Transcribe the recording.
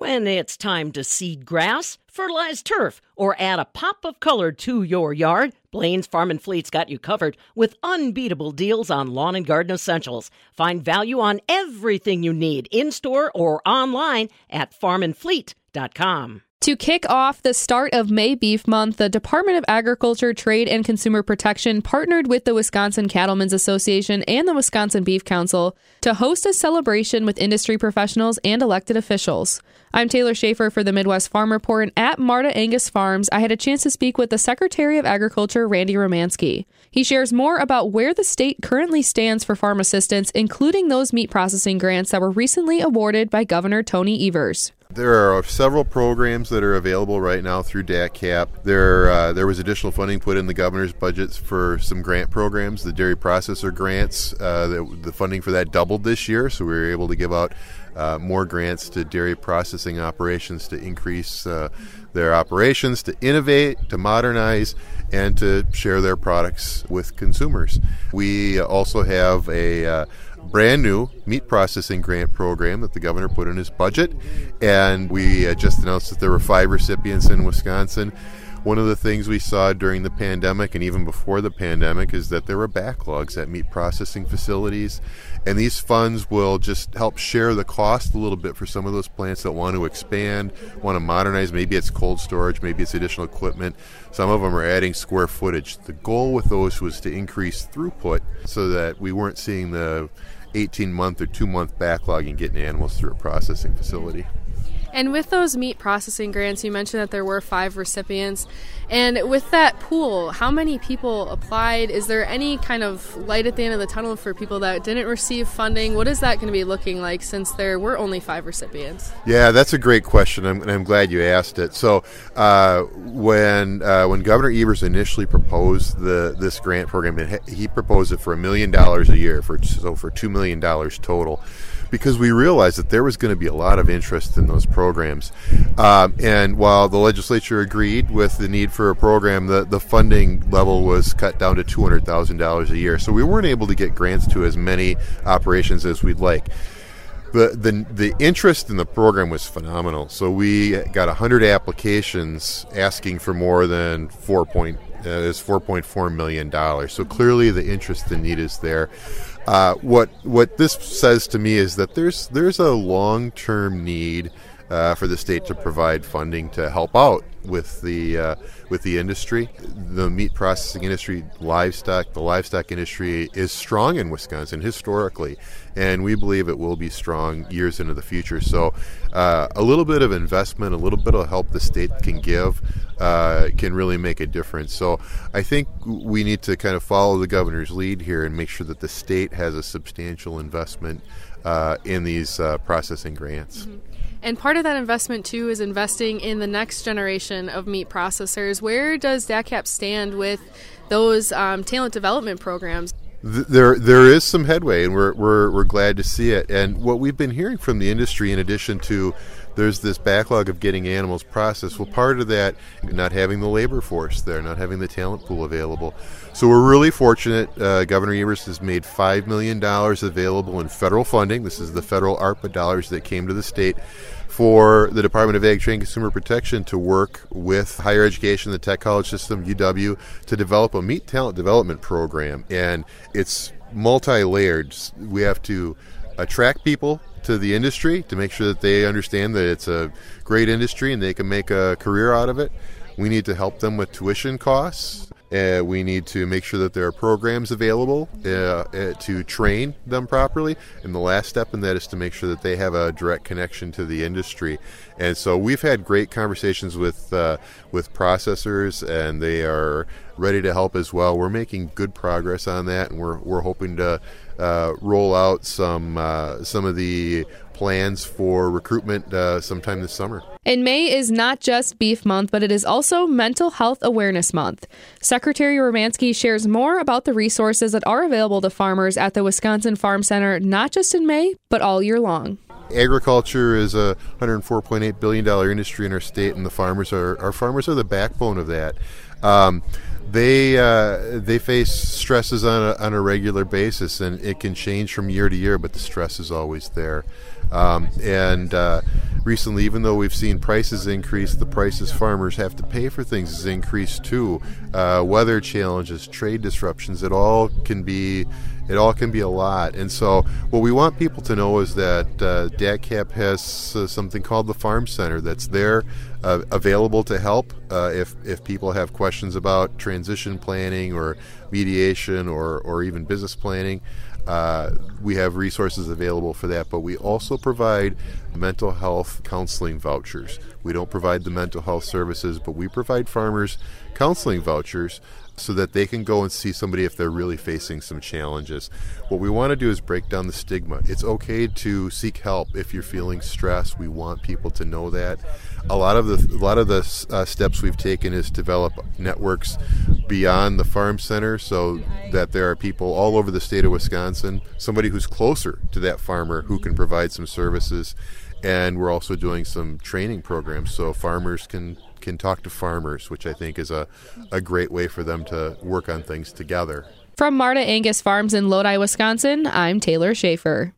When it's time to seed grass, fertilize turf, or add a pop of color to your yard, Blaine's Farm and Fleet's got you covered with unbeatable deals on lawn and garden essentials. Find value on everything you need in store or online at farmandfleet.com. To kick off the start of May Beef Month, the Department of Agriculture, Trade, and Consumer Protection partnered with the Wisconsin Cattlemen's Association and the Wisconsin Beef Council to host a celebration with industry professionals and elected officials. I'm Taylor Schaefer for the Midwest Farm Report, and at Marta Angus Farms, I had a chance to speak with the Secretary of Agriculture, Randy Romanski. He shares more about where the state currently stands for farm assistance, including those meat processing grants that were recently awarded by Governor Tony Evers. There are several programs that are available right now through DATCP. There, uh, there was additional funding put in the governor's budgets for some grant programs. The dairy processor grants, uh, the, the, funding for that doubled this year, so we were able to give out uh, more grants to dairy processing operations to increase uh, their operations, to innovate, to modernize, and to share their products with consumers. We also have a uh, brand new meat processing grant program that the governor put in his budget. And we uh, just announced that there were five recipients in Wisconsin. One of the things we saw during the pandemic and even before the pandemic is that there were backlogs at meat processing facilities. And these funds will just help share the cost a little bit for some of those plants that want to expand, want to modernize. Maybe it's cold storage, maybe it's additional equipment. Some of them are adding square footage. The goal with those was to increase throughput so that we weren't seeing the 18 month or two month backlog in getting animals through a processing facility. And with those meat processing grants, you mentioned that there were five recipients. And with that pool, how many people applied? Is there any kind of light at the end of the tunnel for people that didn't receive funding? What is that going to be looking like since there were only five recipients? Yeah, that's a great question, I'm, and I'm glad you asked it. So, uh, when uh, when Governor Evers initially proposed the this grant program, he proposed it for a million dollars a year, for so for two million dollars total because we realized that there was going to be a lot of interest in those programs. Um, and while the legislature agreed with the need for a program, the, the funding level was cut down to $200,000 a year. So we weren't able to get grants to as many operations as we'd like. The, the, the interest in the program was phenomenal. So we got 100 applications asking for more than 4 point, uh, is 4.4 million dollars. So clearly the interest and need is there. Uh, what what this says to me is that there's there's a long term need uh, for the state to provide funding to help out with the uh, with the industry. The meat processing industry, livestock, the livestock industry is strong in Wisconsin historically, and we believe it will be strong years into the future. So, uh, a little bit of investment, a little bit of help the state can give. Uh, can really make a difference. So I think we need to kind of follow the governor's lead here and make sure that the state has a substantial investment uh, in these uh, processing grants. Mm-hmm. And part of that investment, too, is investing in the next generation of meat processors. Where does DATCP stand with those um, talent development programs? There, there is some headway, and we're, we're, we're glad to see it. And what we've been hearing from the industry, in addition to there's this backlog of getting animals processed. Well, part of that, not having the labor force there, not having the talent pool available. So we're really fortunate. Uh, Governor Evers has made $5 million available in federal funding. This is the federal ARPA dollars that came to the state for the Department of Ag Trade and Consumer Protection to work with higher education, the tech college system, UW, to develop a meat talent development program. And it's multi layered. We have to attract people to the industry to make sure that they understand that it's a great industry and they can make a career out of it. We need to help them with tuition costs. Uh, we need to make sure that there are programs available uh, uh, to train them properly. And the last step in that is to make sure that they have a direct connection to the industry. And so we've had great conversations with uh, with processors, and they are ready to help as well. We're making good progress on that, and we're we're hoping to uh, roll out some uh, some of the plans for recruitment uh, sometime this summer. And May is not just Beef Month, but it is also Mental Health Awareness Month. Secretary Romanski shares more about the resources that are available to farmers at the Wisconsin Farm Center, not just in May, but all year long. Agriculture is a 104.8 billion dollar industry in our state, and the farmers are our farmers are the backbone of that. Um, they uh, they face stresses on a, on a regular basis, and it can change from year to year, but the stress is always there. Um, and uh, recently, even though we've seen prices increase, the prices farmers have to pay for things has increased too. Uh, weather challenges, trade disruptions, it all can be it all can be a lot. And so, what we want people to know is that uh, DATCP has uh, something called the Farm Center that's there, uh, available to help uh, if if people have questions about transition planning or mediation or or even business planning. Uh, we have resources available for that, but we also provide mental health counseling vouchers. We don't provide the mental health services, but we provide farmers counseling vouchers so that they can go and see somebody if they're really facing some challenges. What we want to do is break down the stigma. It's okay to seek help if you're feeling stressed. We want people to know that. A lot of the a lot of the uh, steps we've taken is develop networks beyond the farm center so that there are people all over the state of Wisconsin, somebody who's closer to that farmer who can mm-hmm. provide some services and we're also doing some training programs so farmers can can talk to farmers, which I think is a, a great way for them to work on things together. From Marta Angus Farms in Lodi, Wisconsin, I'm Taylor Schaefer.